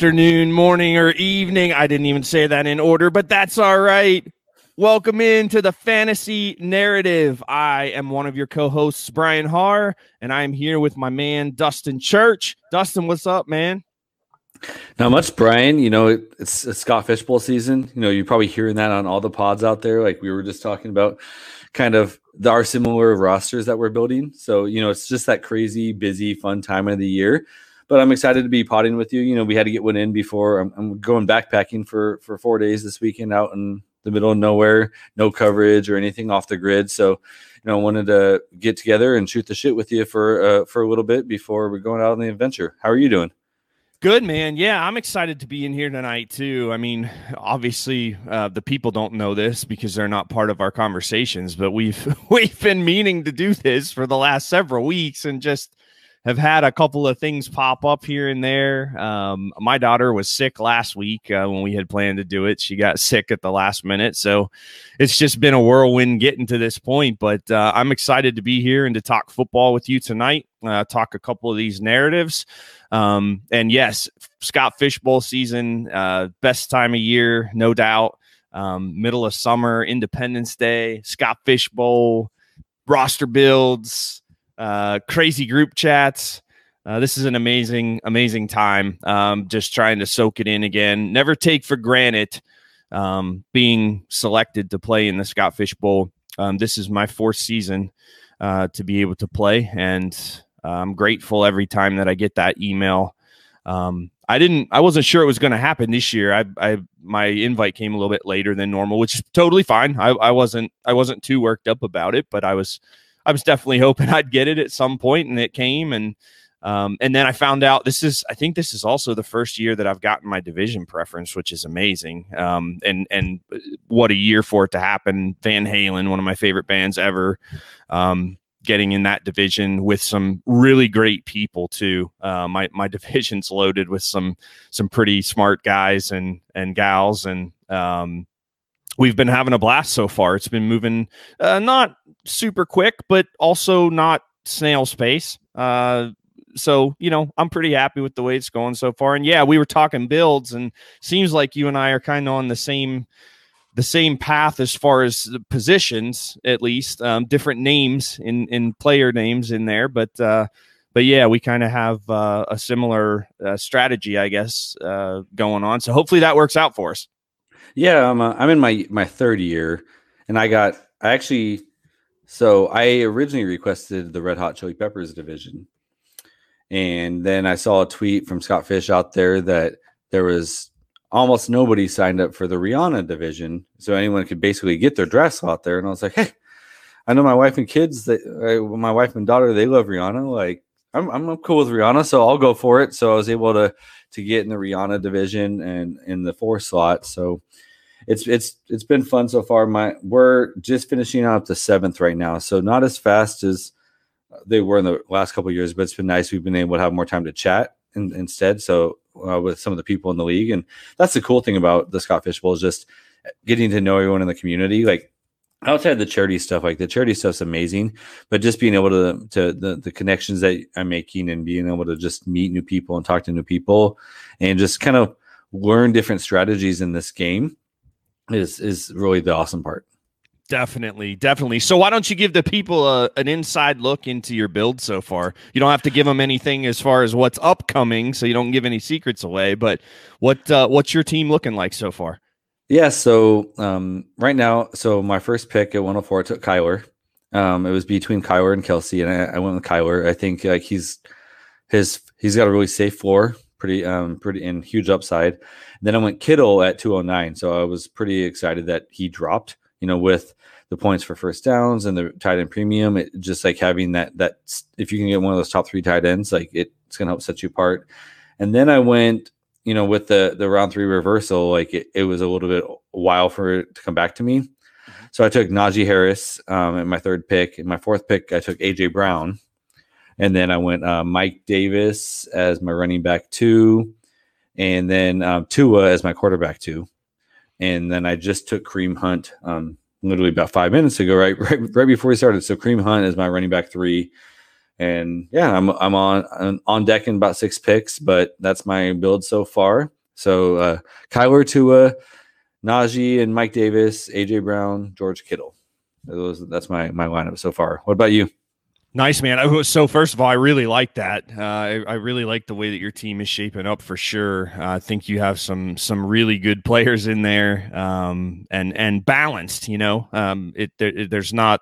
Afternoon, morning, or evening. I didn't even say that in order, but that's all right. Welcome into the fantasy narrative. I am one of your co-hosts, Brian Haar, and I'm here with my man Dustin Church. Dustin, what's up, man? Not much, Brian. You know, it's, it's Scott Fishbowl season. You know, you're probably hearing that on all the pods out there, like we were just talking about, kind of the our similar rosters that we're building. So, you know, it's just that crazy, busy, fun time of the year but I'm excited to be potting with you. You know, we had to get one in before. I'm, I'm, going backpacking for for four days this weekend out in the middle of nowhere, no coverage or anything off the grid. So, you know, I wanted to get together and shoot the shit with you for uh, for a little bit before we're going out on the adventure. How are you doing? Good man. Yeah, I'm excited to be in here tonight too. I mean, obviously, uh, the people don't know this because they're not part of our conversations, but we've we've been meaning to do this for the last several weeks and just have had a couple of things pop up here and there. Um, my daughter was sick last week uh, when we had planned to do it. She got sick at the last minute. So it's just been a whirlwind getting to this point. But uh, I'm excited to be here and to talk football with you tonight, uh, talk a couple of these narratives. Um, and yes, Scott Fishbowl season, uh, best time of year, no doubt. Um, middle of summer, Independence Day, Scott Fishbowl, roster builds uh, crazy group chats. Uh, this is an amazing, amazing time. Um, just trying to soak it in again. Never take for granted um, being selected to play in the Scott Fish Bowl. Um, this is my fourth season uh, to be able to play, and I'm grateful every time that I get that email. Um, I didn't, I wasn't sure it was going to happen this year. I, I, my invite came a little bit later than normal, which is totally fine. I, I wasn't, I wasn't too worked up about it, but I was I was definitely hoping I'd get it at some point, and it came. And um, and then I found out this is I think this is also the first year that I've gotten my division preference, which is amazing. Um, and and what a year for it to happen. Van Halen, one of my favorite bands ever. Um, getting in that division with some really great people too. Uh, my my division's loaded with some some pretty smart guys and and gals, and um, we've been having a blast so far. It's been moving uh, not super quick, but also not snail's pace. Uh, so you know, I'm pretty happy with the way it's going so far. And yeah, we were talking builds, and seems like you and I are kind of on the same the same path as far as the positions, at least. Um, different names in in player names in there, but. Uh, but yeah, we kind of have uh, a similar uh, strategy, I guess, uh, going on. So hopefully that works out for us. Yeah, I'm, uh, I'm in my my third year, and I got I actually so I originally requested the Red Hot Chili Peppers division, and then I saw a tweet from Scott Fish out there that there was almost nobody signed up for the Rihanna division, so anyone could basically get their dress out there. And I was like, hey, I know my wife and kids that uh, my wife and daughter they love Rihanna. Like I'm I'm cool with Rihanna, so I'll go for it. So I was able to to get in the Rihanna division and in the four slot. So it's it's it's been fun so far. My we're just finishing up the seventh right now, so not as fast as they were in the last couple years, but it's been nice. We've been able to have more time to chat in, instead. So uh, with some of the people in the league, and that's the cool thing about the Scott Fish Bowl is just getting to know everyone in the community. Like outside the charity stuff, like the charity stuff's amazing, but just being able to to the, the connections that I'm making and being able to just meet new people and talk to new people and just kind of learn different strategies in this game is is really the awesome part. Definitely, definitely. So why don't you give the people a, an inside look into your build so far? You don't have to give them anything as far as what's upcoming, so you don't give any secrets away. But what uh, what's your team looking like so far? Yeah, so um, right now, so my first pick at 104 I took Kyler. Um, it was between Kyler and Kelsey, and I, I went with Kyler. I think like he's his he's got a really safe floor, pretty um pretty and huge upside. And then I went Kittle at 209, so I was pretty excited that he dropped. You know, with the points for first downs and the tight end premium, it just like having that that if you can get one of those top three tight ends, like it, it's gonna help set you apart. And then I went you know, with the the round three reversal, like it, it was a little bit a while for it to come back to me. Mm-hmm. So I took Najee Harris um, in my third pick. In my fourth pick, I took AJ Brown, and then I went uh, Mike Davis as my running back two, and then um, Tua as my quarterback two, and then I just took Kareem Hunt um, literally about five minutes ago, right, right, right before we started. So Kareem Hunt is my running back three, And yeah, I'm I'm on on deck in about six picks, but that's my build so far. So uh, Kyler Tua, Najee, and Mike Davis, AJ Brown, George Kittle. Those, that's my my lineup so far. What about you? Nice, man. So first of all, I really like that. Uh, I, I, really like the way that your team is shaping up for sure. Uh, I think you have some some really good players in there, um, and and balanced. You know, um, it, there, there's not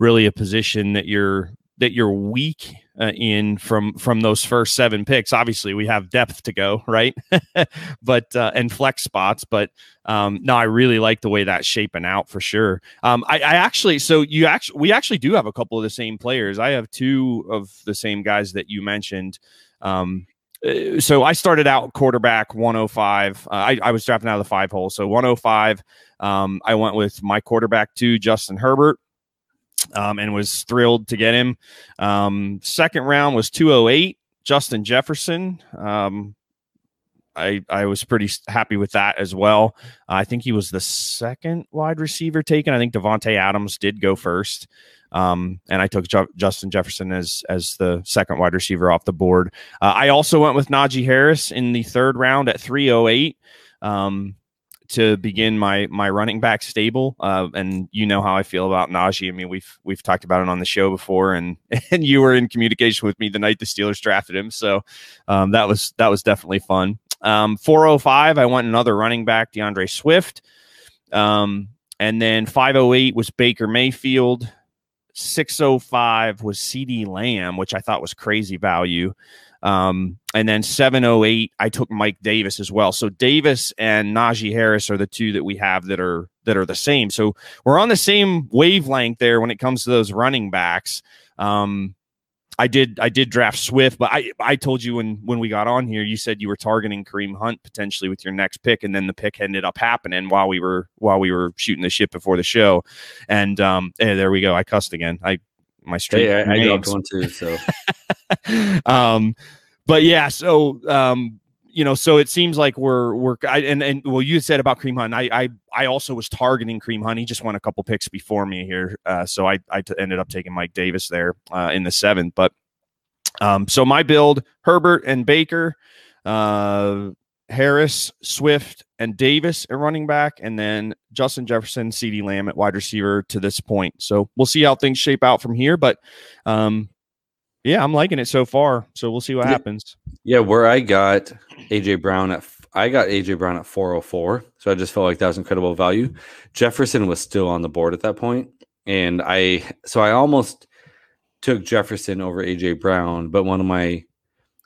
really a position that you're that you're weak uh, in from from those first seven picks. Obviously, we have depth to go, right? but uh, and flex spots. But um, no, I really like the way that's shaping out for sure. Um, I, I actually, so you actually, we actually do have a couple of the same players. I have two of the same guys that you mentioned. Um, uh, so I started out quarterback 105. Uh, I, I, was drafting out of the five hole. So 105. Um, I went with my quarterback two, Justin Herbert um, and was thrilled to get him. Um, second round was 208, Justin Jefferson. Um, I, I was pretty happy with that as well. Uh, I think he was the second wide receiver taken. I think Davante Adams did go first. Um, and I took Justin Jefferson as as the second wide receiver off the board. Uh, I also went with Najee Harris in the third round at 308. Um, to begin my my running back stable. Uh, and you know how I feel about Najee. I mean, we've we've talked about it on the show before, and and you were in communication with me the night the Steelers drafted him. So um, that was that was definitely fun. Um, 405, I went another running back, DeAndre Swift. Um, and then 508 was Baker Mayfield. 605 was CeeDee Lamb, which I thought was crazy value. Um, and then 708, I took Mike Davis as well. So Davis and Najee Harris are the two that we have that are that are the same. So we're on the same wavelength there when it comes to those running backs. Um, I did I did draft Swift, but I I told you when when we got on here, you said you were targeting Kareem Hunt potentially with your next pick, and then the pick ended up happening while we were while we were shooting the shit before the show. And um, hey, there we go. I cussed again. I my street. Hey, I, I got one too. So, um, but yeah, so um, you know, so it seems like we're we're I, and and well, you said about Kareem Hunt. I I I also was targeting Kareem Hunt. He just won a couple picks before me here, uh, so I I t- ended up taking Mike Davis there uh, in the seventh. But um, so my build: Herbert and Baker. Uh, Harris, Swift, and Davis at running back, and then Justin Jefferson, CeeDee Lamb at wide receiver to this point. So we'll see how things shape out from here. But um, yeah, I'm liking it so far. So we'll see what yeah. happens. Yeah, where I got AJ Brown at I got AJ Brown at 404. So I just felt like that was incredible value. Jefferson was still on the board at that point, and I so I almost took Jefferson over AJ Brown, but one of my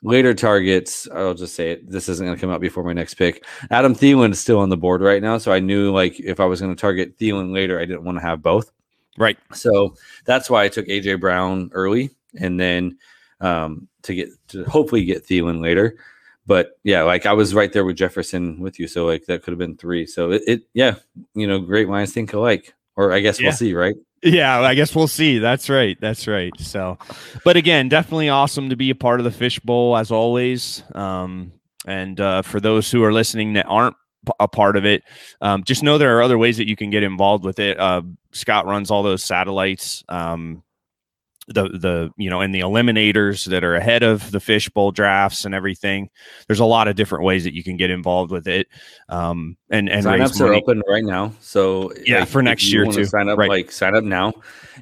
Later targets, I'll just say it. This isn't going to come out before my next pick. Adam Thielen is still on the board right now, so I knew like if I was going to target Thielen later, I didn't want to have both. Right. So that's why I took AJ Brown early, and then um, to get to hopefully get Thielen later. But yeah, like I was right there with Jefferson with you, so like that could have been three. So it, it yeah, you know, great minds think alike, or I guess yeah. we'll see, right? Yeah, I guess we'll see. That's right. That's right. So, but again, definitely awesome to be a part of the fishbowl as always. Um, and uh, for those who are listening that aren't a part of it, um, just know there are other ways that you can get involved with it. Uh, Scott runs all those satellites. Um, the the you know and the eliminators that are ahead of the fishbowl drafts and everything. There's a lot of different ways that you can get involved with it. Um, and and signups are open right now. So yeah, like, for next year too. Sign up right. like sign up now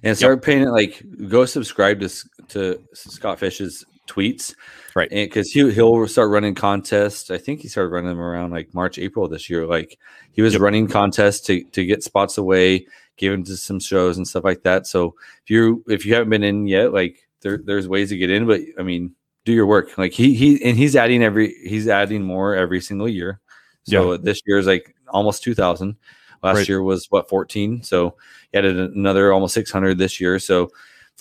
and start yep. paying it. Like go subscribe to to Scott Fish's tweets right because he, he'll start running contests i think he started running them around like march april this year like he was yep. running contests to, to get spots away give him to some shows and stuff like that. So if you if you haven't been in yet, like there, there's ways to get in, but I mean, do your work. Like he he and he's adding every he's adding more every single year. So yeah. this year is like almost two thousand. Last right. year was what fourteen. So he added another almost six hundred this year. So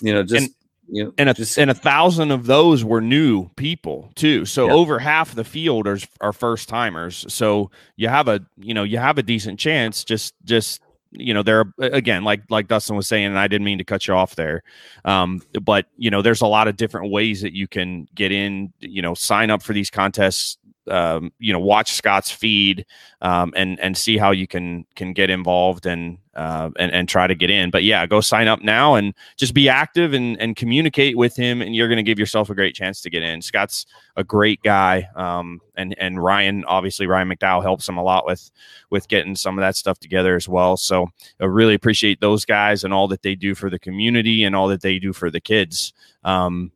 you know just. And- you know, and a just, and a thousand of those were new people too. So yeah. over half the field are, are first timers. So you have a you know you have a decent chance. Just just you know there again like like dustin was saying and i didn't mean to cut you off there um, but you know there's a lot of different ways that you can get in you know sign up for these contests um, you know watch Scott's feed um, and and see how you can can get involved and uh, and and try to get in. But yeah, go sign up now and just be active and and communicate with him, and you're going to give yourself a great chance to get in. Scott's a great guy, um, and and Ryan obviously Ryan McDowell helps him a lot with with getting some of that stuff together as well. So I really appreciate those guys and all that they do for the community and all that they do for the kids. Um,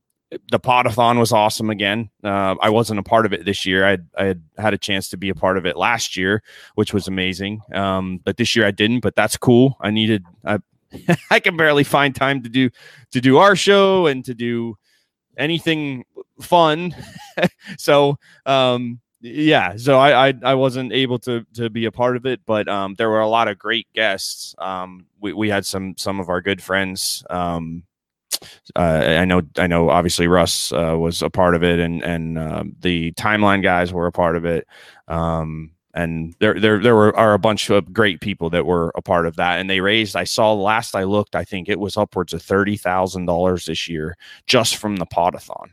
the podathon was awesome again. Uh, I wasn't a part of it this year. I I had had a chance to be a part of it last year, which was amazing. Um, but this year I didn't. But that's cool. I needed. I I can barely find time to do to do our show and to do anything fun. so um, yeah, so I, I, I wasn't able to to be a part of it, but um, there were a lot of great guests. Um, we we had some some of our good friends. Um, uh, I know, I know. Obviously, Russ uh, was a part of it, and and uh, the timeline guys were a part of it. Um, and there, there, there were are a bunch of great people that were a part of that. And they raised. I saw last I looked, I think it was upwards of thirty thousand dollars this year just from the podathon.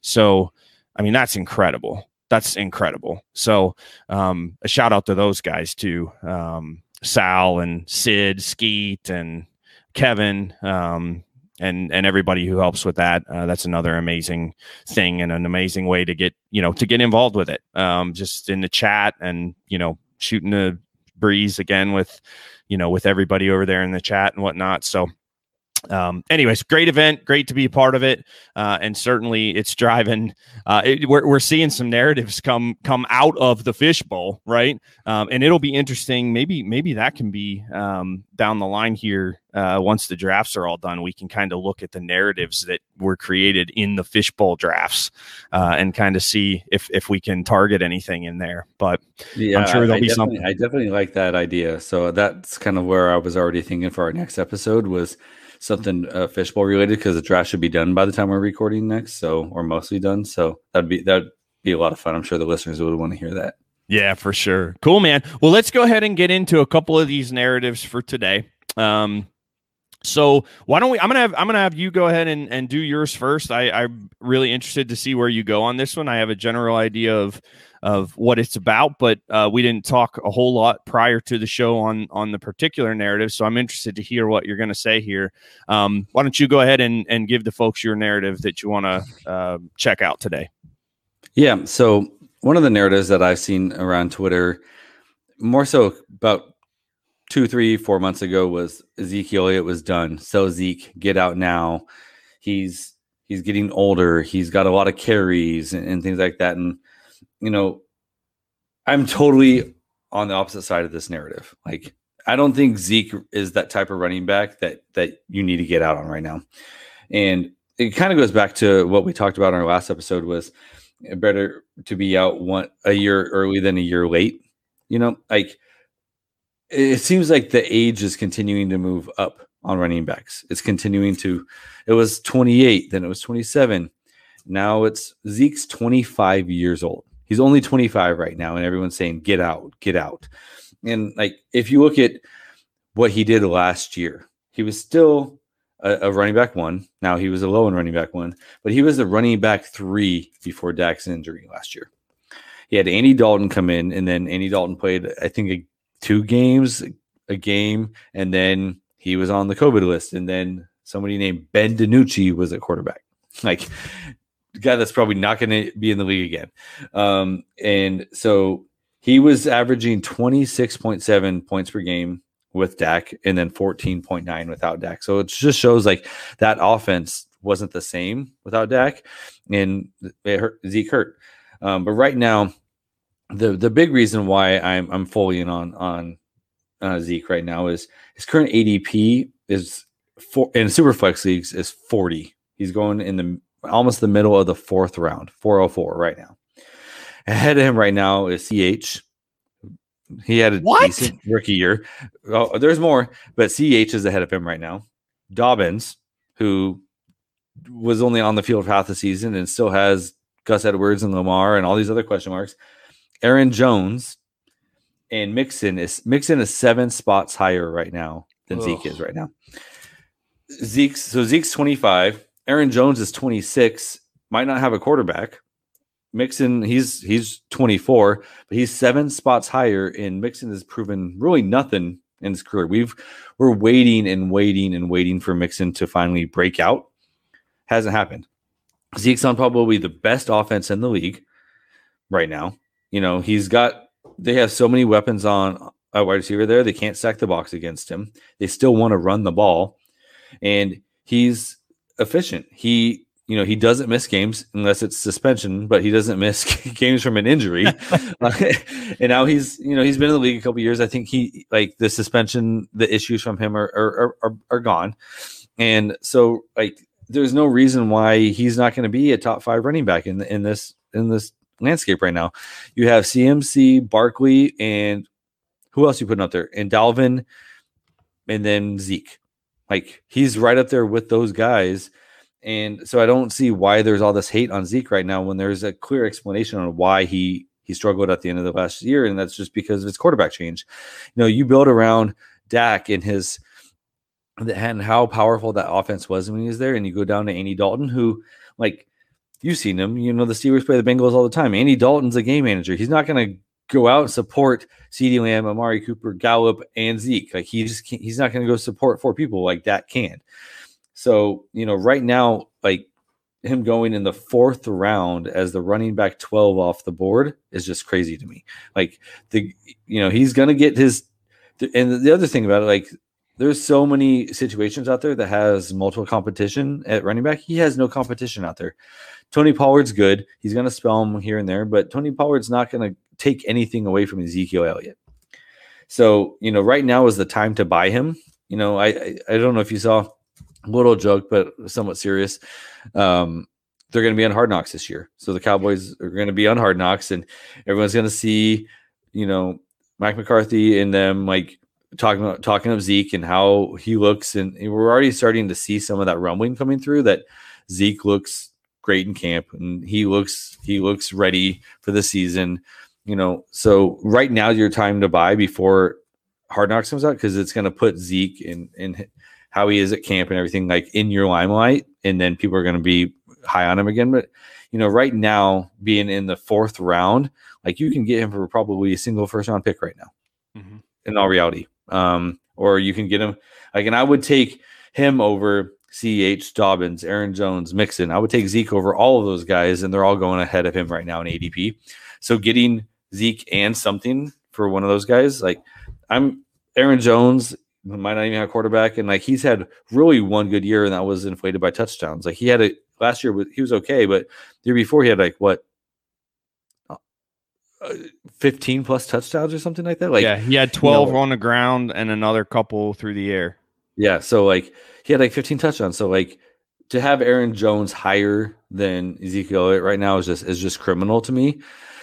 So, I mean, that's incredible. That's incredible. So, um, a shout out to those guys too, um, Sal and Sid, Skeet, and Kevin. Um, and and everybody who helps with that. Uh, that's another amazing thing and an amazing way to get you know to get involved with it. Um, just in the chat and you know shooting the breeze again with you know with everybody over there in the chat and whatnot. So um, anyways, great event, great to be a part of it, uh, and certainly it's driving. Uh, it, we're we're seeing some narratives come come out of the fishbowl, right? Um, and it'll be interesting. Maybe maybe that can be um, down the line here uh, once the drafts are all done. We can kind of look at the narratives that were created in the fishbowl drafts uh, and kind of see if if we can target anything in there. But yeah, I'm sure there'll I be something. I definitely like that idea. So that's kind of where I was already thinking for our next episode was something uh, fishbowl related because the draft should be done by the time we're recording next, so or mostly done. So that'd be that'd be a lot of fun. I'm sure the listeners would want to hear that. Yeah, for sure. Cool, man. Well, let's go ahead and get into a couple of these narratives for today. Um, so why don't we? I'm gonna have I'm gonna have you go ahead and, and do yours first. I, I'm really interested to see where you go on this one. I have a general idea of of what it's about, but uh, we didn't talk a whole lot prior to the show on on the particular narrative. So I'm interested to hear what you're going to say here. Um, why don't you go ahead and and give the folks your narrative that you want to uh, check out today? Yeah. So one of the narratives that I've seen around Twitter, more so about two, three, four months ago, was Ezekiel Elliott was done. So Zeke, get out now. He's he's getting older. He's got a lot of carries and, and things like that. And you know, I'm totally on the opposite side of this narrative. Like, I don't think Zeke is that type of running back that that you need to get out on right now. And it kind of goes back to what we talked about in our last episode was better to be out one a year early than a year late. You know, like it seems like the age is continuing to move up on running backs. It's continuing to it was 28, then it was 27. Now it's Zeke's 25 years old. He's only 25 right now, and everyone's saying, get out, get out. And like, if you look at what he did last year, he was still a, a running back one. Now he was a low in running back one, but he was the running back three before Dak's injury last year. He had Andy Dalton come in, and then Andy Dalton played, I think, a, two games, a game, and then he was on the COVID list. And then somebody named Ben DiNucci was at quarterback. Like guy that's probably not going to be in the league again. Um, and so he was averaging 26.7 points per game with Dak and then 14.9 without Dak. So it just shows like that offense wasn't the same without Dak and it hurt Zeke hurt. Um, but right now, the the big reason why I'm I'm fully in on on uh, Zeke right now is his current ADP is for in Superflex leagues is 40. He's going in the almost the middle of the fourth round, 404 right now. Ahead of him right now is CH. He had a what? decent rookie year. Oh, there's more, but CH is ahead of him right now. Dobbins, who was only on the field for half the season and still has Gus Edwards and Lamar and all these other question marks. Aaron Jones and Mixon is Mixon is seven spots higher right now than Ugh. Zeke is right now. Zeke's so Zeke's 25. Aaron Jones is 26, might not have a quarterback. Mixon, he's he's 24, but he's seven spots higher, and Mixon has proven really nothing in his career. We've we're waiting and waiting and waiting for Mixon to finally break out. Hasn't happened. Zeke's on probably the best offense in the league right now. You know, he's got they have so many weapons on a wide receiver there. They can't stack the box against him. They still want to run the ball, and he's efficient. He you know he doesn't miss games unless it's suspension, but he doesn't miss games from an injury. and now he's you know he's been in the league a couple years. I think he like the suspension, the issues from him are are are, are gone, and so like there's no reason why he's not going to be a top five running back in in this in this landscape right now. You have CMC, Barkley, and who else you putting up there? And Dalvin, and then Zeke. Like he's right up there with those guys and so I don't see why there's all this hate on Zeke right now when there's a clear explanation on why he he struggled at the end of the last year, and that's just because of his quarterback change. You know, you build around Dak and his and how powerful that offense was when he was there, and you go down to Andy Dalton, who like you've seen him. You know, the Steelers play the Bengals all the time. Andy Dalton's a game manager. He's not going to go out and support CeeDee Lamb, Amari Cooper, Gallup, and Zeke. Like he just he's not going to go support four people like that can. So, you know, right now, like him going in the fourth round as the running back 12 off the board is just crazy to me. Like the, you know, he's going to get his, and the other thing about it, like there's so many situations out there that has multiple competition at running back. He has no competition out there. Tony Pollard's good. He's going to spell him here and there, but Tony Pollard's not going to take anything away from Ezekiel Elliott. So, you know, right now is the time to buy him. You know, I, I, I don't know if you saw a little joke, but somewhat serious. Um, they're going to be on Hard Knocks this year. So the Cowboys are going to be on Hard Knocks, and everyone's going to see, you know, Mike McCarthy and them like talking about talking of Zeke and how he looks, and we're already starting to see some of that rumbling coming through that Zeke looks great in camp and he looks he looks ready for the season. You know, so right now your time to buy before Hard Knocks comes out because it's going to put Zeke in in how he is at camp and everything like in your limelight, and then people are going to be high on him again. But you know, right now being in the fourth round, like you can get him for probably a single first round pick right now. Mm-hmm. In all reality, um, or you can get him like, and I would take him over CH Dobbins, Aaron Jones, Mixon. I would take Zeke over all of those guys, and they're all going ahead of him right now in ADP. So getting Zeke and something for one of those guys, like I'm Aaron Jones might not even have a quarterback, and like he's had really one good year, and that was inflated by touchdowns. Like he had a last year, he was okay, but the year before he had like what uh, 15 plus touchdowns or something like that. Like yeah, he had 12 you know, on the ground and another couple through the air. Yeah, so like he had like 15 touchdowns. So like to have Aaron Jones higher than Ezekiel right now is just is just criminal to me.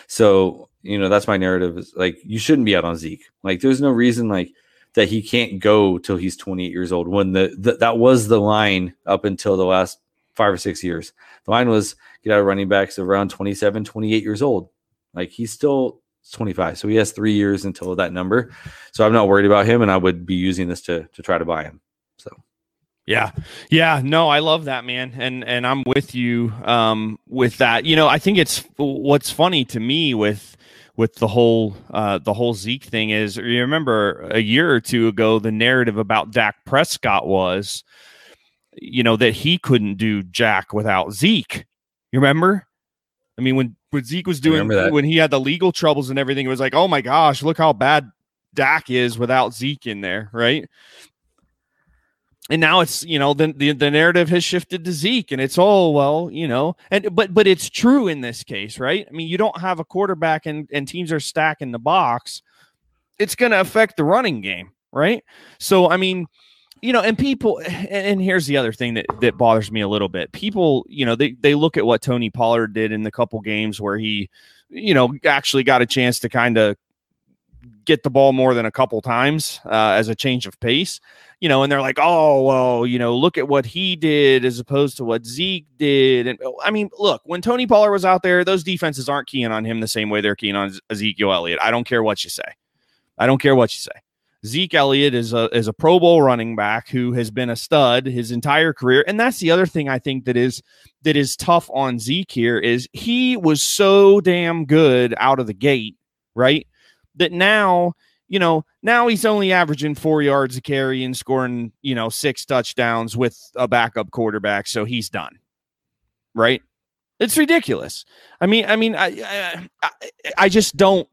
So you know that's my narrative is like you shouldn't be out on Zeke. Like there's no reason like that he can't go till he's 28 years old. When the, the that was the line up until the last five or six years. The line was get out of running backs around 27, 28 years old. Like he's still 25. So he has three years until that number. So I'm not worried about him and I would be using this to to try to buy him. So yeah. Yeah, no, I love that man and and I'm with you um with that. You know, I think it's what's funny to me with with the whole uh, the whole Zeke thing is you remember a year or two ago the narrative about Dak Prescott was you know that he couldn't do Jack without Zeke. You remember? I mean when when Zeke was doing when he had the legal troubles and everything it was like, "Oh my gosh, look how bad Dak is without Zeke in there," right? And now it's you know the, the, the narrative has shifted to Zeke and it's all well you know and but but it's true in this case right? I mean you don't have a quarterback and and teams are stacking the box. It's going to affect the running game right? So I mean you know and people and here's the other thing that that bothers me a little bit. People you know they they look at what Tony Pollard did in the couple games where he you know actually got a chance to kind of get the ball more than a couple times uh, as a change of pace you know, and they're like, oh, well, you know, look at what he did as opposed to what Zeke did. And oh, I mean, look, when Tony Pollard was out there, those defenses aren't keying on him the same way they're keying on Ezekiel Elliott. I don't care what you say. I don't care what you say. Zeke Elliott is a is a Pro Bowl running back who has been a stud his entire career, and that's the other thing I think that is that is tough on Zeke here is he was so damn good out of the gate, right? That now you know, now he's only averaging four yards a carry and scoring, you know, six touchdowns with a backup quarterback. So he's done. Right. It's ridiculous. I mean, I mean, I, I, I just don't.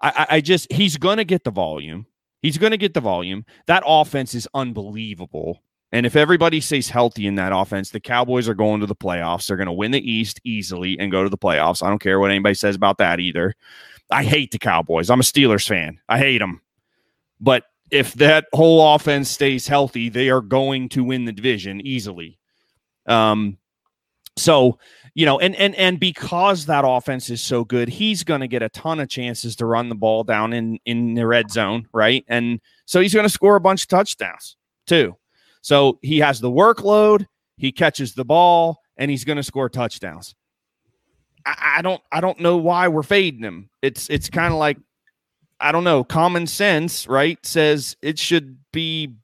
I, I just he's going to get the volume. He's going to get the volume. That offense is unbelievable. And if everybody stays healthy in that offense, the Cowboys are going to the playoffs. They're going to win the East easily and go to the playoffs. I don't care what anybody says about that either. I hate the Cowboys. I'm a Steelers fan. I hate them. But if that whole offense stays healthy, they are going to win the division easily. Um, so you know, and and and because that offense is so good, he's going to get a ton of chances to run the ball down in in the red zone, right? And so he's going to score a bunch of touchdowns too. So he has the workload, he catches the ball, and he's going to score touchdowns. I, I don't I don't know why we're fading him. It's it's kind of like I don't know, common sense, right? Says it should be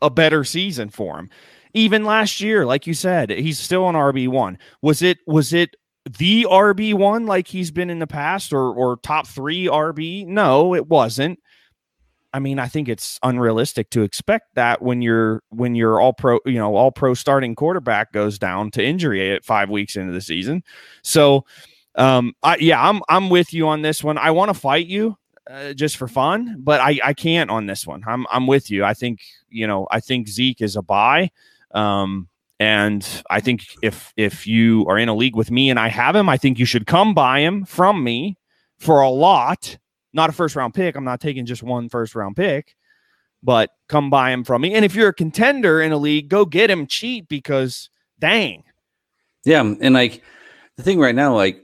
a better season for him. Even last year, like you said, he's still on RB1. Was it was it the RB1 like he's been in the past or or top 3 RB? No, it wasn't. I mean, I think it's unrealistic to expect that when you're when you're all pro, you know, all pro starting quarterback goes down to injury at five weeks into the season. So, um, I, yeah, I'm I'm with you on this one. I want to fight you uh, just for fun, but I I can't on this one. I'm I'm with you. I think you know I think Zeke is a buy. Um, and I think if if you are in a league with me and I have him, I think you should come buy him from me for a lot not a first round pick. I'm not taking just one first round pick, but come buy him from me. And if you're a contender in a league, go get him cheap because dang. Yeah. And like the thing right now, like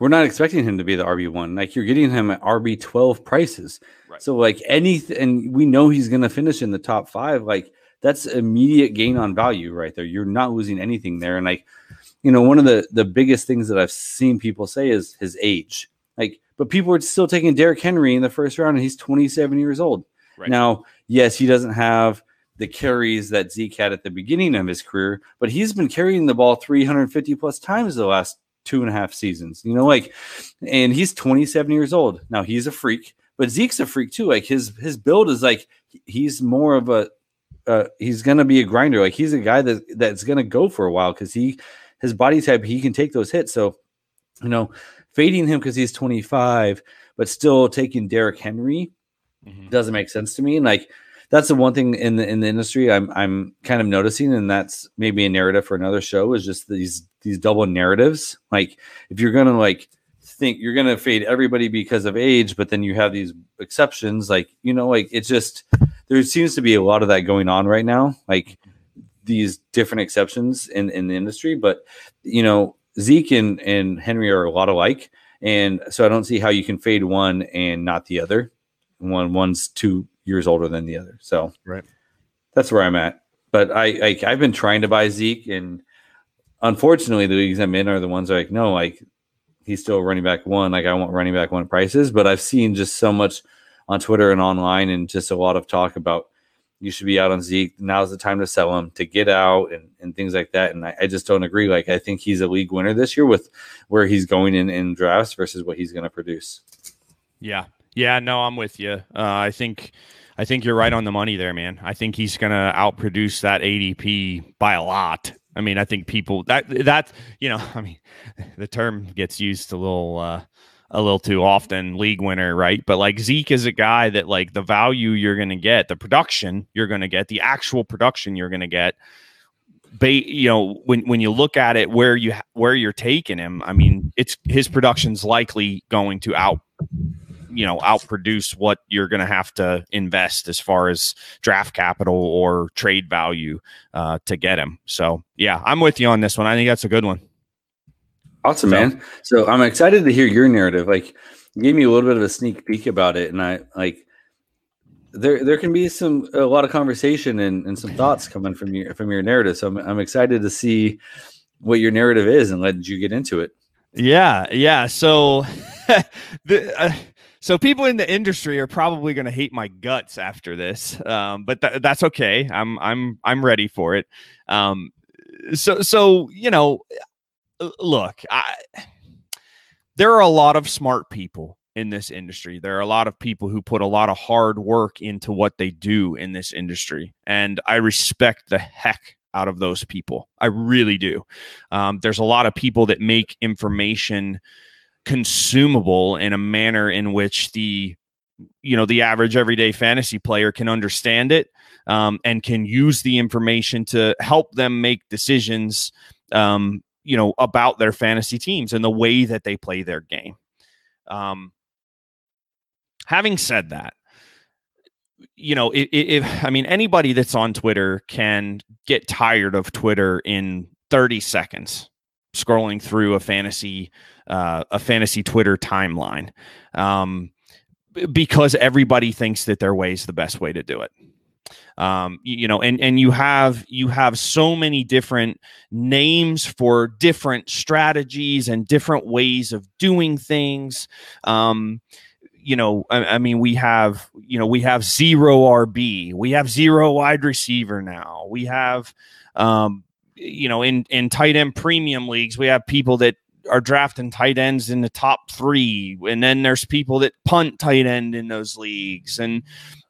we're not expecting him to be the RB1. Like you're getting him at RB12 prices. Right. So like anything, and we know he's going to finish in the top five. Like that's immediate gain on value right there. You're not losing anything there. And like, you know, one of the the biggest things that I've seen people say is his age. Like but people are still taking Derrick Henry in the first round, and he's 27 years old. Right. Now, yes, he doesn't have the carries that Zeke had at the beginning of his career, but he's been carrying the ball 350 plus times the last two and a half seasons. You know, like, and he's 27 years old. Now he's a freak, but Zeke's a freak too. Like his his build is like he's more of a uh, he's gonna be a grinder. Like he's a guy that that's gonna go for a while because he his body type he can take those hits. So you know fading him because he's 25, but still taking Derrick Henry mm-hmm. doesn't make sense to me. And like that's the one thing in the in the industry I'm I'm kind of noticing, and that's maybe a narrative for another show is just these these double narratives. Like if you're gonna like think you're gonna fade everybody because of age, but then you have these exceptions, like you know, like it's just there seems to be a lot of that going on right now. Like these different exceptions in, in the industry, but you know, Zeke and, and Henry are a lot alike. And so I don't see how you can fade one and not the other. One one's two years older than the other. So right. that's where I'm at. But I, I I've been trying to buy Zeke and unfortunately the leagues I'm in are the ones like, no, like he's still running back one. Like I want running back one prices. But I've seen just so much on Twitter and online and just a lot of talk about you should be out on Zeke. Now's the time to sell him, to get out, and, and things like that. And I, I just don't agree. Like I think he's a league winner this year with where he's going in in drafts versus what he's going to produce. Yeah, yeah, no, I'm with you. Uh, I think I think you're right on the money there, man. I think he's going to outproduce that ADP by a lot. I mean, I think people that that you know, I mean, the term gets used a little. Uh, a little too often league winner, right? But like Zeke is a guy that like the value you're going to get, the production you're going to get, the actual production you're going to get. Ba- you know, when when you look at it, where you where you're taking him, I mean, it's his production's likely going to out, you know, outproduce what you're going to have to invest as far as draft capital or trade value uh, to get him. So yeah, I'm with you on this one. I think that's a good one. Awesome, so, man. So I'm excited to hear your narrative. Like, you gave me a little bit of a sneak peek about it, and I like there there can be some a lot of conversation and, and some thoughts coming from your from your narrative. So I'm I'm excited to see what your narrative is and let you get into it. Yeah, yeah. So the uh, so people in the industry are probably going to hate my guts after this, um, but th- that's okay. I'm I'm I'm ready for it. Um, so so you know, look, I, there are a lot of smart people in this industry. There are a lot of people who put a lot of hard work into what they do in this industry, and I respect the heck out of those people. I really do. Um, there's a lot of people that make information consumable in a manner in which the you know the average everyday fantasy player can understand it um, and can use the information to help them make decisions um, you know about their fantasy teams and the way that they play their game um, having said that you know if, i mean anybody that's on twitter can get tired of twitter in 30 seconds scrolling through a fantasy uh, a fantasy Twitter timeline um, because everybody thinks that their way is the best way to do it. Um, you, know, and and you have you have so many different names for different strategies and different ways of doing things. Um, you know, I, I, mean, we have, you know, we have zero RB, we have zero wide receiver now. We have, um, you know, in in tight end premium leagues, we have people that are drafting tight ends in the top three, and then there's people that punt tight end in those leagues, and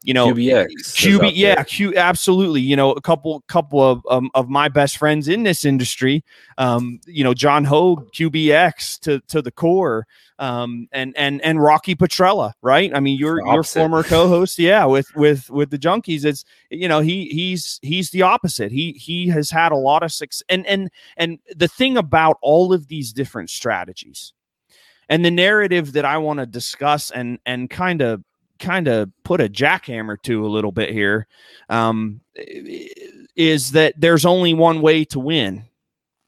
you know, QBX, QB, yeah, Q, absolutely. You know, a couple, couple of um, of my best friends in this industry, um, you know, John Hogue, QBX to to the core, um, and and and Rocky Petrella, right? I mean, your your former co-host, yeah, with with with the Junkies. It's you know he he's he's the opposite. He he has had a lot of success, and and and the thing about all of these different strategies, and the narrative that I want to discuss and and kind of kind of put a jackhammer to a little bit here um, is that there's only one way to win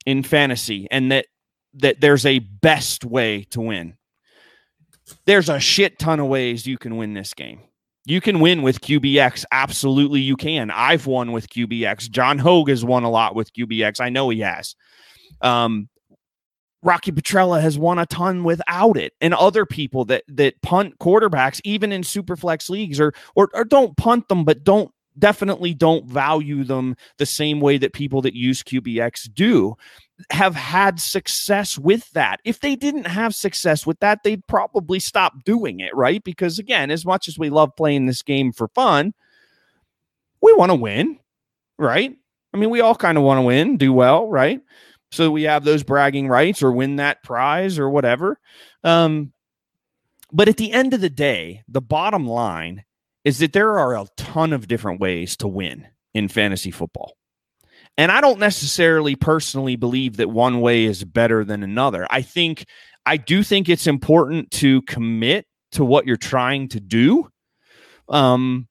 in fantasy and that that there's a best way to win there's a shit ton of ways you can win this game you can win with QBX. Absolutely, you can. I've won with QBX. John Hogue has won a lot with QBX. I know he has. Um, Rocky Petrella has won a ton without it, and other people that that punt quarterbacks, even in superflex leagues, or or, or don't punt them, but don't definitely don't value them the same way that people that use QBX do have had success with that. If they didn't have success with that, they'd probably stop doing it, right? Because again, as much as we love playing this game for fun, we want to win, right? I mean, we all kind of want to win, do well, right? So we have those bragging rights or win that prize or whatever. Um, but at the end of the day, the bottom line is that there are a ton of different ways to win in fantasy football. And I don't necessarily personally believe that one way is better than another. I think, I do think it's important to commit to what you're trying to do. Um,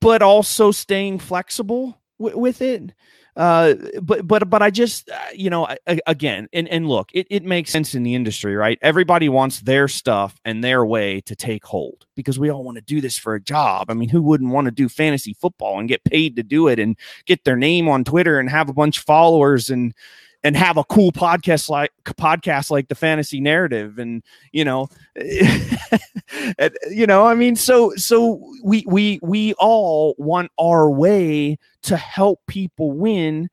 but also staying flexible w- with it. Uh, but but but I just uh, you know I, again and and look, it it makes sense in the industry, right? Everybody wants their stuff and their way to take hold because we all want to do this for a job. I mean, who wouldn't want to do fantasy football and get paid to do it and get their name on Twitter and have a bunch of followers and and have a cool podcast like podcast like the fantasy narrative. And you know you know i mean so so we we we all want our way to help people win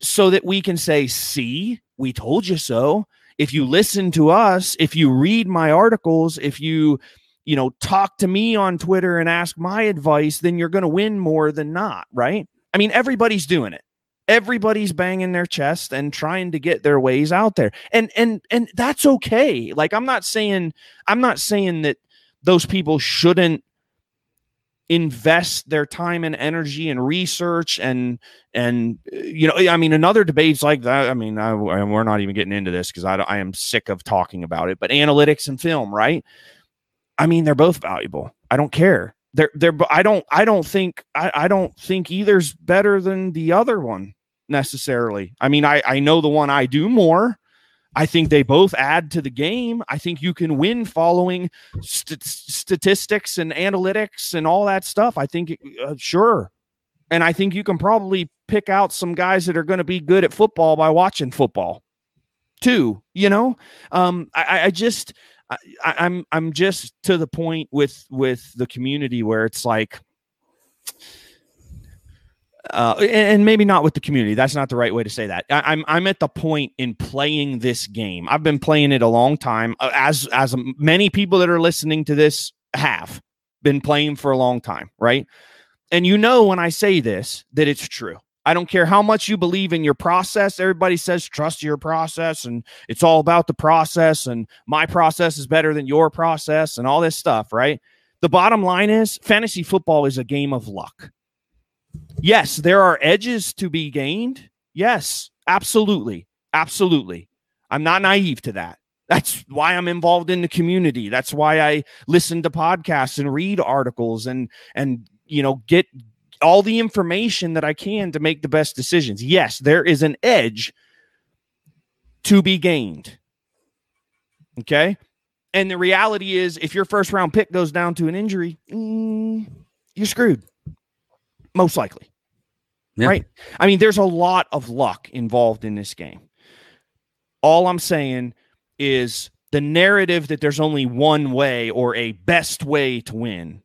so that we can say see we told you so. If you listen to us if you read my articles if you you know talk to me on twitter and ask my advice then you're going to win more than not right? I mean everybody's doing it everybody's banging their chest and trying to get their ways out there. And and and that's okay. Like i'm not saying i'm not saying that those people shouldn't invest their time and energy and research and and you know i mean another debates like that. I mean I, I, we're not even getting into this because I, I am sick of talking about it but analytics and film right? I mean they're both valuable. I don't care they're they're i don't i don't think I, I don't think either's better than the other one necessarily. I mean, I, I know the one I do more. I think they both add to the game. I think you can win following st- statistics and analytics and all that stuff. I think, uh, sure. And I think you can probably pick out some guys that are going to be good at football by watching football too. You know, um, I, I just, I, I'm I'm just to the point with with the community where it's like uh, and maybe not with the community. That's not the right way to say that. I, I'm, I'm at the point in playing this game. I've been playing it a long time, uh, as as many people that are listening to this have been playing for a long time, right? And you know when I say this that it's true. I don't care how much you believe in your process. Everybody says trust your process, and it's all about the process, and my process is better than your process, and all this stuff, right? The bottom line is fantasy football is a game of luck Yes, there are edges to be gained. Yes, absolutely. Absolutely. I'm not naive to that. That's why I'm involved in the community. That's why I listen to podcasts and read articles and and you know get all the information that I can to make the best decisions. Yes, there is an edge to be gained. Okay? And the reality is if your first round pick goes down to an injury, mm, you're screwed most likely. Yeah. Right? I mean, there's a lot of luck involved in this game. All I'm saying is the narrative that there's only one way or a best way to win.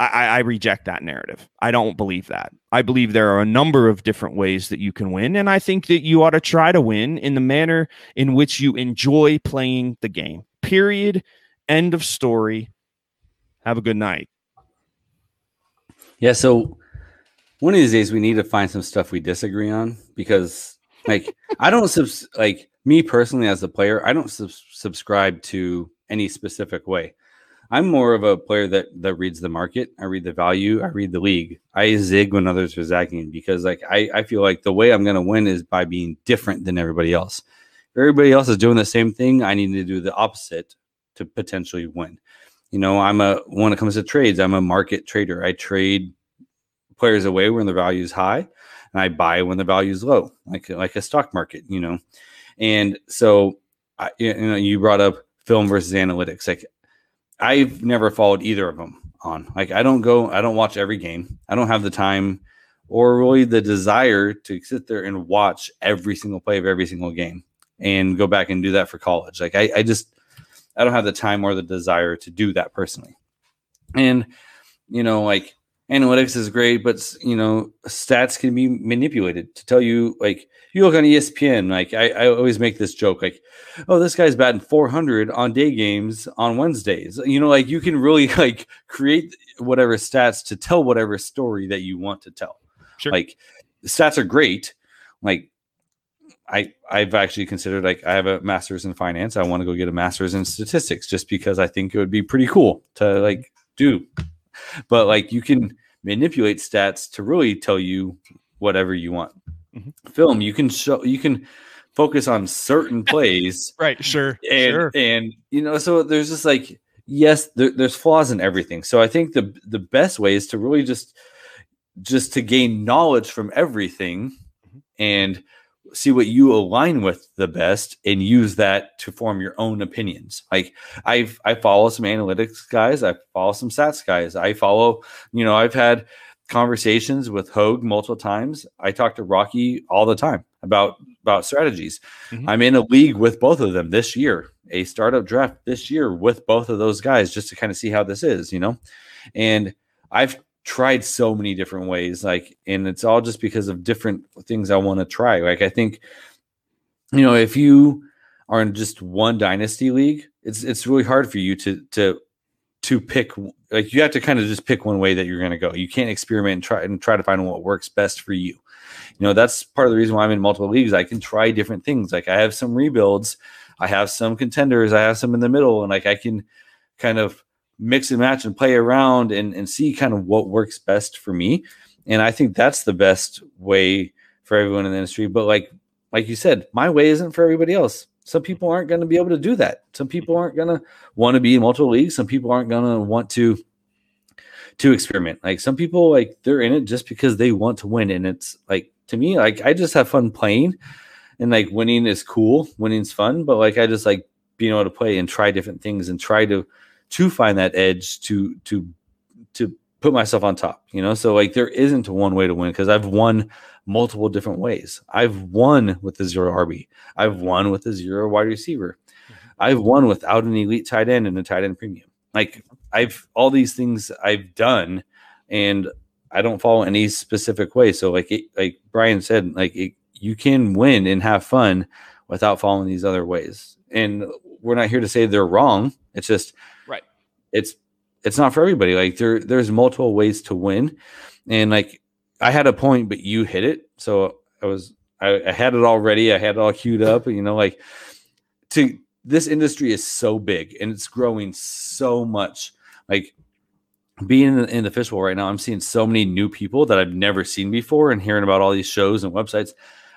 I, I, reject that narrative. I don't believe that. I believe there are a number of different ways that you can win. And I think that you ought to try to win in the manner in which you enjoy playing the game. Period. End of story. Have a good night. Yeah. So one of these days we need to find some stuff we disagree on because like I don't subs- like me personally as a player, I don't sub- subscribe to any specific way. I'm more of a player that that reads the market. I read the value. I read the league. I zig when others are zagging because like I, I feel like the way I'm gonna win is by being different than everybody else. If everybody else is doing the same thing, I need to do the opposite to potentially win. You know, I'm a when it comes to trades, I'm a market trader. I trade players away when the value is high, and I buy when the value is low, like like a stock market, you know. And so, I, you know, you brought up film versus analytics. Like, I've never followed either of them on. Like, I don't go, I don't watch every game. I don't have the time or really the desire to sit there and watch every single play of every single game and go back and do that for college. Like, I, I just, I don't have the time or the desire to do that personally. And, you know, like analytics is great, but you know, stats can be manipulated to tell you like you look on ESPN, like I, I always make this joke, like, oh, this guy's batting 400 on day games on Wednesdays. You know, like you can really like create whatever stats to tell whatever story that you want to tell. Sure. Like stats are great. Like I I've actually considered like I have a master's in finance. I want to go get a master's in statistics just because I think it would be pretty cool to like do but like you can manipulate stats to really tell you whatever you want. Mm-hmm. Film, you can show you can focus on certain plays. right, sure. And sure. and you know, so there's just like yes, there, there's flaws in everything. So I think the the best way is to really just just to gain knowledge from everything mm-hmm. and see what you align with the best and use that to form your own opinions. Like I've I follow some analytics guys, I follow some stats guys. I follow, you know, I've had conversations with Hogue multiple times. I talk to Rocky all the time about about strategies. Mm-hmm. I'm in a league with both of them this year, a startup draft this year with both of those guys just to kind of see how this is, you know. And I've tried so many different ways like and it's all just because of different things i want to try like i think you know if you are in just one dynasty league it's it's really hard for you to to to pick like you have to kind of just pick one way that you're going to go you can't experiment and try and try to find what works best for you you know that's part of the reason why i'm in multiple leagues i can try different things like i have some rebuilds i have some contenders i have some in the middle and like i can kind of mix and match and play around and, and see kind of what works best for me. And I think that's the best way for everyone in the industry. But like like you said, my way isn't for everybody else. Some people aren't going to be able to do that. Some mm-hmm. people aren't going to want to be in multiple leagues. Some people aren't going to want to to experiment. Like some people like they're in it just because they want to win and it's like to me like I just have fun playing and like winning is cool, winning's fun, but like I just like being able to play and try different things and try to to find that edge to to to put myself on top you know so like there isn't one way to win because i've won multiple different ways i've won with the zero rb i've won with the zero wide receiver mm-hmm. I've won without an elite tight end and a tight end premium. Like I've all these things I've done, and I don't follow any specific way. So like it, like Brian said, like it, you can win and have fun without following these other ways. And we're not here to say they're wrong. It's just right. It's it's not for everybody. Like there there's multiple ways to win, and like I had a point, but you hit it. So I was I, I had it already. I had it all queued up. You know, like to this industry is so big and it's growing so much. Like being in the, in the fishbowl right now, I'm seeing so many new people that I've never seen before, and hearing about all these shows and websites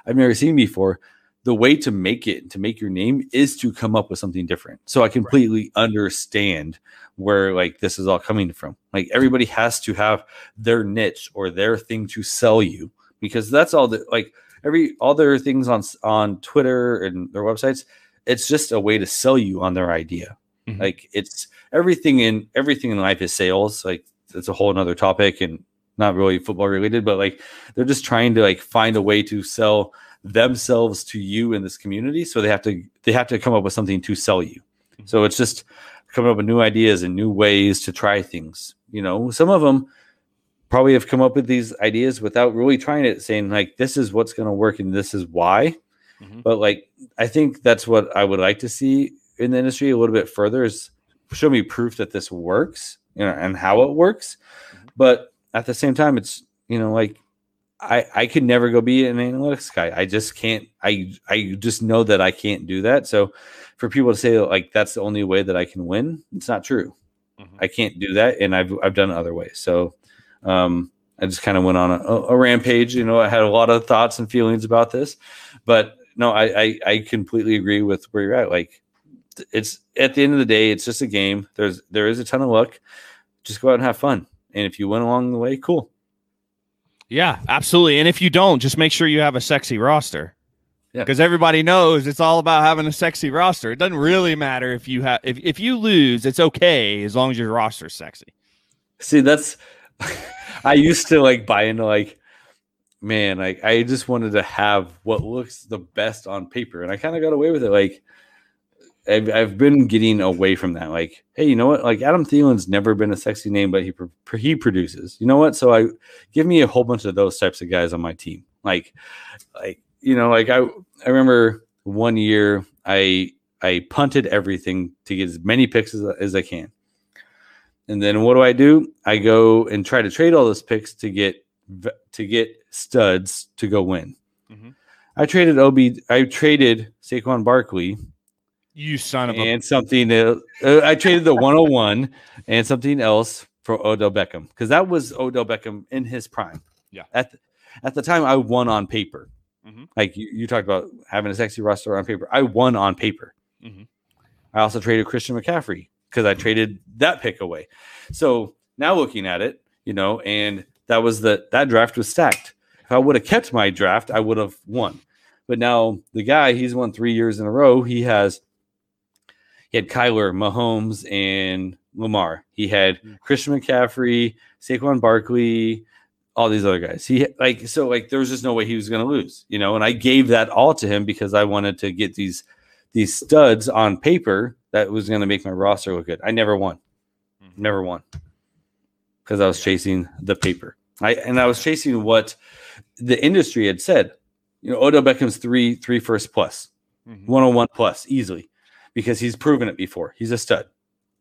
I've never seen before. The way to make it, to make your name, is to come up with something different. So I completely right. understand where like this is all coming from. Like everybody has to have their niche or their thing to sell you because that's all that like every all their things on on Twitter and their websites. It's just a way to sell you on their idea. Mm-hmm. Like it's everything in everything in life is sales. Like it's a whole another topic and not really football related, but like they're just trying to like find a way to sell themselves to you in this community. So they have to they have to come up with something to sell you. Mm-hmm. So it's just coming up with new ideas and new ways to try things. You know, some of them probably have come up with these ideas without really trying it, saying like this is what's going to work and this is why. Mm-hmm. But like I think that's what I would like to see in the industry a little bit further is show me proof that this works, you know, and how it works. Mm-hmm. But at the same time, it's you know like I I could never go be an analytics guy. I just can't. I I just know that I can't do that. So for people to say like that's the only way that I can win, it's not true. Mm-hmm. I can't do that, and I've I've done it other ways. So um, I just kind of went on a, a, rampage. You know, I had a lot of thoughts and feelings about this, but no, I, I I completely agree with where you're at. Like it's at the end of the day, it's just a game. There's there is a ton of luck. Just go out and have fun, and if you win along the way, cool. Yeah, absolutely. And if you don't, just make sure you have a sexy roster. Yeah. Because everybody knows it's all about having a sexy roster. It doesn't really matter if you have if, if you lose, it's okay as long as your roster's sexy. See, that's I used to like buy into like man, like I just wanted to have what looks the best on paper. And I kind of got away with it. Like I've, I've been getting away from that. Like, hey, you know what? Like Adam Thielen's never been a sexy name, but he he produces. You know what? So I give me a whole bunch of those types of guys on my team. Like, like you know, like I I remember one year I I punted everything to get as many picks as, as I can. And then what do I do? I go and try to trade all those picks to get to get studs to go win. Mm-hmm. I traded OB. I traded Saquon Barkley you son of a and something. Uh, I traded the 101 and something else for Odell Beckham because that was Odell Beckham in his prime. Yeah. At the, at the time, I won on paper. Mm-hmm. Like you, you, talked about having a sexy roster on paper. I won on paper. Mm-hmm. I also traded Christian McCaffrey because I traded that pick away. So now looking at it, you know, and that was the that draft was stacked. If I would have kept my draft, I would have won. But now the guy, he's won three years in a row. He has he had Kyler, Mahomes, and Lamar. He had hmm. Christian McCaffrey, Saquon Barkley, all these other guys. He like so like there was just no way he was going to lose, you know. And I gave that all to him because I wanted to get these these studs on paper that was going to make my roster look good. I never won, mm-hmm. never won because I was chasing the paper. I and I was chasing what the industry had said. You know, Odell Beckham's three three first plus, mm-hmm. 101 plus easily because he's proven it before. He's a stud.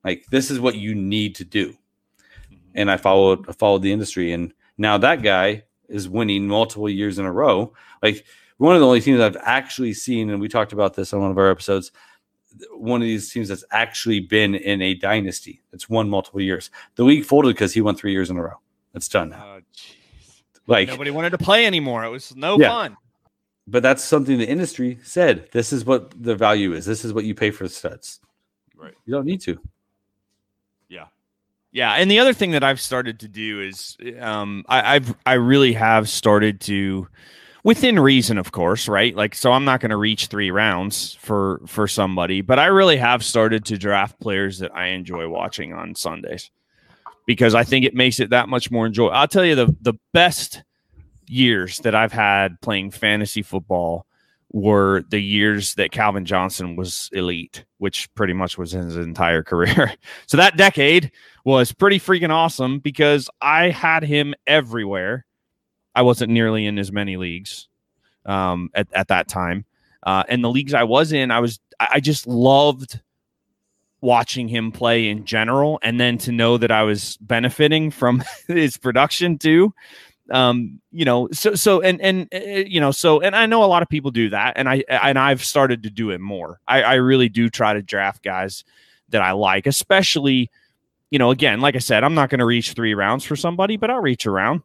Like this is what you need to do. Mm-hmm. And I followed I followed the industry and now that guy is winning multiple years in a row. Like one of the only teams I've actually seen, and we talked about this on one of our episodes, one of these teams that's actually been in a dynasty that's won multiple years. The league folded because he won three years in a row. It's done now. Oh, like nobody wanted to play anymore. It was no yeah. fun but that's something the industry said. This is what the value is. This is what you pay for the studs. Right. You don't need to. Yeah. Yeah. And the other thing that I've started to do is um, I, I've I really have started to within reason, of course, right? Like so I'm not going to reach three rounds for for somebody, but I really have started to draft players that I enjoy watching on Sundays because I think it makes it that much more enjoyable. I'll tell you the the best years that I've had playing fantasy football were the years that Calvin Johnson was elite, which pretty much was his entire career. so that decade was pretty freaking awesome because I had him everywhere. I wasn't nearly in as many leagues um, at, at that time. Uh, and the leagues I was in, I was I just loved watching him play in general, and then to know that I was benefiting from his production too um you know so so and and uh, you know so and i know a lot of people do that and i and i've started to do it more. I i really do try to draft guys that i like especially you know again like i said i'm not going to reach three rounds for somebody but i'll reach around.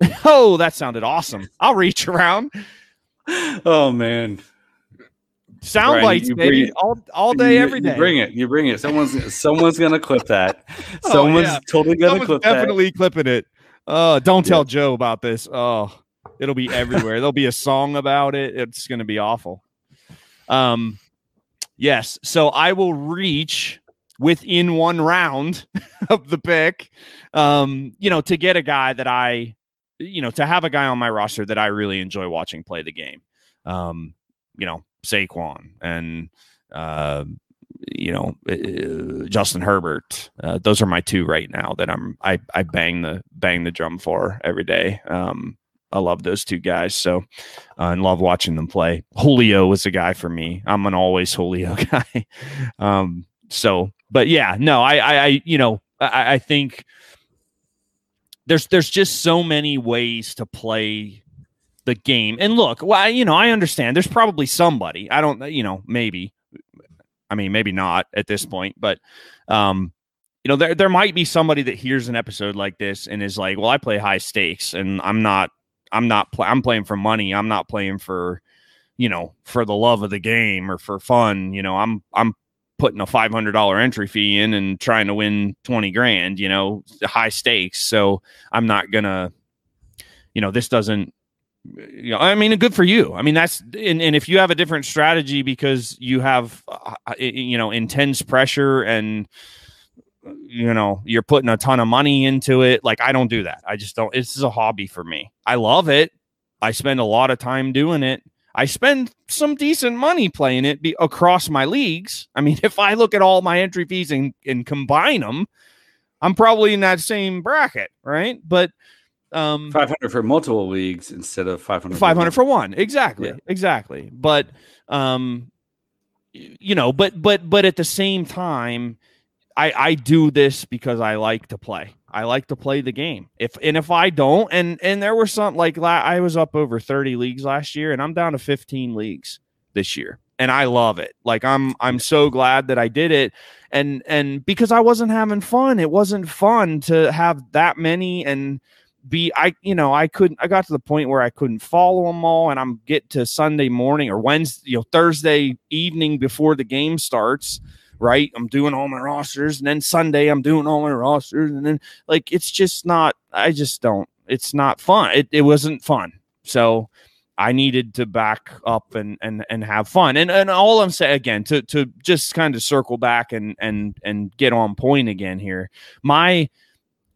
Oh that sounded awesome. I'll reach around. Oh man. Sound Brian, bites baby. all, all day you, every day. you bring it. You bring it. Someone's someone's gonna clip that. Oh, someone's yeah. totally gonna someone's clip definitely that. clipping it uh, don't tell yeah. Joe about this. Oh, it'll be everywhere. There'll be a song about it. It's going to be awful. Um, yes. So I will reach within one round of the pick. Um, you know, to get a guy that I, you know, to have a guy on my roster that I really enjoy watching play the game. Um, you know, Saquon and uh, you know, uh, Justin Herbert. Uh, those are my two right now that I'm I I bang the bang the drum for every day. Um, I love those two guys so uh, and love watching them play. Julio was a guy for me. I'm an always Julio guy. um, so, but yeah, no, I I, I you know I, I think there's there's just so many ways to play the game. And look, well, you know, I understand there's probably somebody, I don't, you know, maybe I mean, maybe not at this point, but um, you know, there there might be somebody that hears an episode like this and is like, "Well, I play high stakes, and I'm not, I'm not, pl- I'm playing for money. I'm not playing for, you know, for the love of the game or for fun. You know, I'm I'm putting a five hundred dollar entry fee in and trying to win twenty grand. You know, high stakes. So I'm not gonna, you know, this doesn't you know, I mean, good for you. I mean, that's and, and if you have a different strategy because you have, uh, you know, intense pressure and you know you're putting a ton of money into it. Like I don't do that. I just don't. This is a hobby for me. I love it. I spend a lot of time doing it. I spend some decent money playing it be, across my leagues. I mean, if I look at all my entry fees and, and combine them, I'm probably in that same bracket, right? But um, 500 for multiple leagues instead of 500 500 for one. Exactly. Yeah. Exactly. But um you know, but but but at the same time I I do this because I like to play. I like to play the game. If and if I don't and and there were some like I was up over 30 leagues last year and I'm down to 15 leagues this year and I love it. Like I'm I'm so glad that I did it and and because I wasn't having fun. It wasn't fun to have that many and be I you know I couldn't I got to the point where I couldn't follow them all and I'm get to Sunday morning or Wednesday you know Thursday evening before the game starts right? I'm doing all my rosters and then Sunday I'm doing all my rosters and then like it's just not I just don't it's not fun. It, it wasn't fun. So I needed to back up and and and have fun. And and all I'm saying again to to just kind of circle back and and and get on point again here my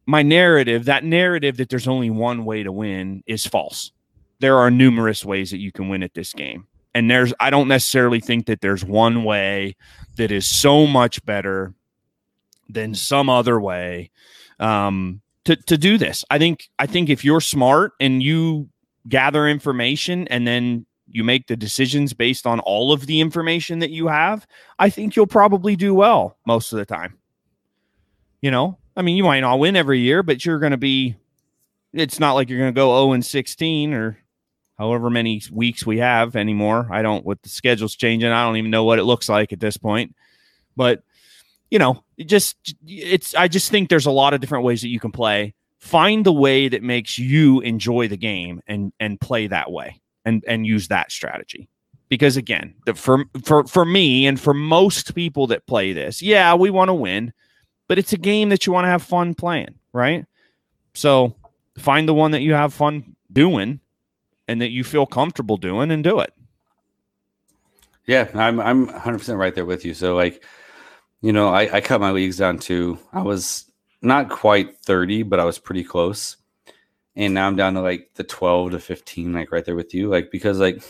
my narrative, that narrative that there's only one way to win is false. There are numerous ways that you can win at this game. And there's I don't necessarily think that there's one way that is so much better than some other way um, to to do this. I think I think if you're smart and you gather information and then you make the decisions based on all of the information that you have, I think you'll probably do well most of the time. You know, I mean, you might not win every year, but you're going to be. It's not like you're going to go 0 and 16 or however many weeks we have anymore. I don't with the schedules changing. I don't even know what it looks like at this point. But you know, it just it's. I just think there's a lot of different ways that you can play. Find the way that makes you enjoy the game and and play that way and and use that strategy because again the, for for for me and for most people that play this yeah we want to win but it's a game that you want to have fun playing, right? So find the one that you have fun doing and that you feel comfortable doing and do it. Yeah, I'm I'm 100% right there with you. So like, you know, I, I cut my leagues down to I was not quite 30, but I was pretty close. And now I'm down to like the 12 to 15, like right there with you. Like because like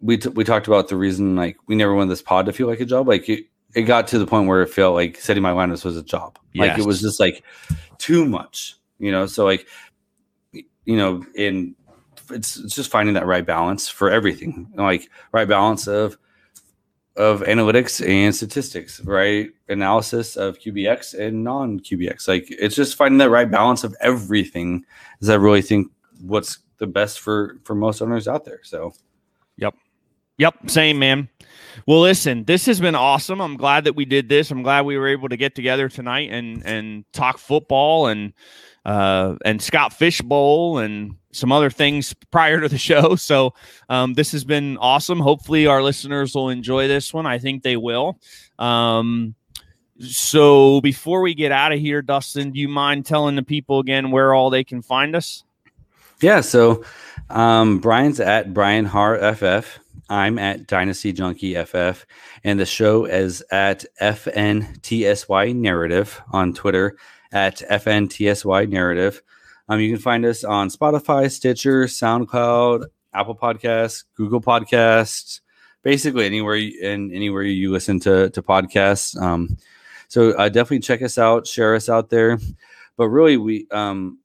we t- we talked about the reason like we never wanted this pod to feel like a job. Like it, it got to the point where it felt like setting my lineups was a job. Like it was just like too much, you know. So like, you know, in it's, it's just finding that right balance for everything, like right balance of of analytics and statistics, right analysis of QBX and non QBX. Like it's just finding that right balance of everything. Is I really think what's the best for for most owners out there. So, yep, yep, same man. Well, listen, this has been awesome. I'm glad that we did this. I'm glad we were able to get together tonight and and talk football and uh, and Scott Fish Bowl and some other things prior to the show. So um, this has been awesome. Hopefully, our listeners will enjoy this one. I think they will. Um, so before we get out of here, Dustin, do you mind telling the people again where all they can find us? Yeah, so um, Brian's at Brian Har FF. I'm at Dynasty Junkie FF, and the show is at FNTSY Narrative on Twitter at FNTSY Narrative. Um, you can find us on Spotify, Stitcher, SoundCloud, Apple Podcasts, Google Podcasts, basically anywhere and anywhere you listen to to podcasts. Um, so uh, definitely check us out, share us out there. But really, we um,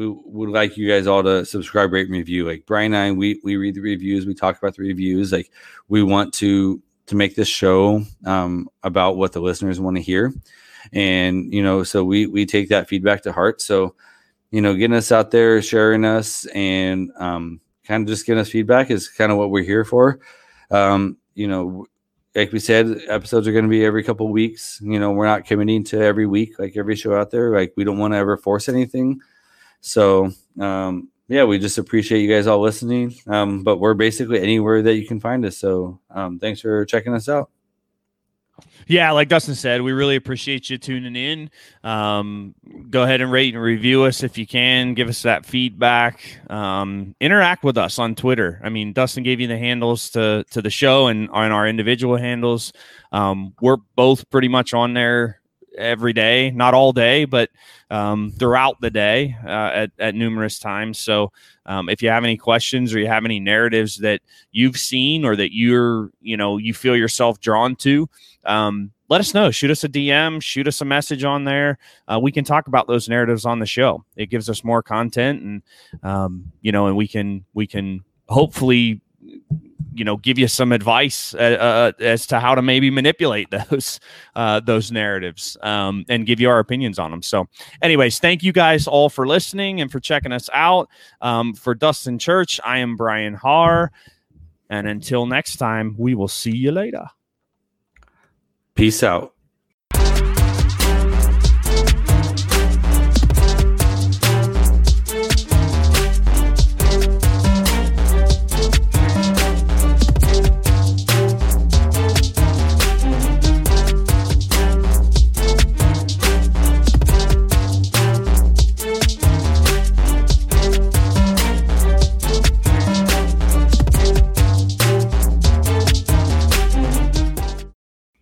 we would like you guys all to subscribe, rate, and review. Like Brian and I, we we read the reviews, we talk about the reviews. Like we want to to make this show um, about what the listeners want to hear, and you know, so we we take that feedback to heart. So you know, getting us out there, sharing us, and um, kind of just getting us feedback is kind of what we're here for. Um, you know, like we said, episodes are going to be every couple weeks. You know, we're not committing to every week like every show out there. Like we don't want to ever force anything. So um, yeah, we just appreciate you guys all listening. Um, but we're basically anywhere that you can find us. So um, thanks for checking us out. Yeah, like Dustin said, we really appreciate you tuning in. Um, go ahead and rate and review us if you can. Give us that feedback. Um, interact with us on Twitter. I mean, Dustin gave you the handles to to the show and on our individual handles. Um, we're both pretty much on there every day, not all day, but um, throughout the day uh, at, at numerous times. So um, if you have any questions or you have any narratives that you've seen or that you're, you know, you feel yourself drawn to, um, let us know. Shoot us a DM, shoot us a message on there. Uh, we can talk about those narratives on the show. It gives us more content, and um, you know, and we can we can hopefully you know give you some advice uh, uh, as to how to maybe manipulate those uh, those narratives um, and give you our opinions on them. So, anyways, thank you guys all for listening and for checking us out. Um, for Dustin Church, I am Brian Har, and until next time, we will see you later. Peace out.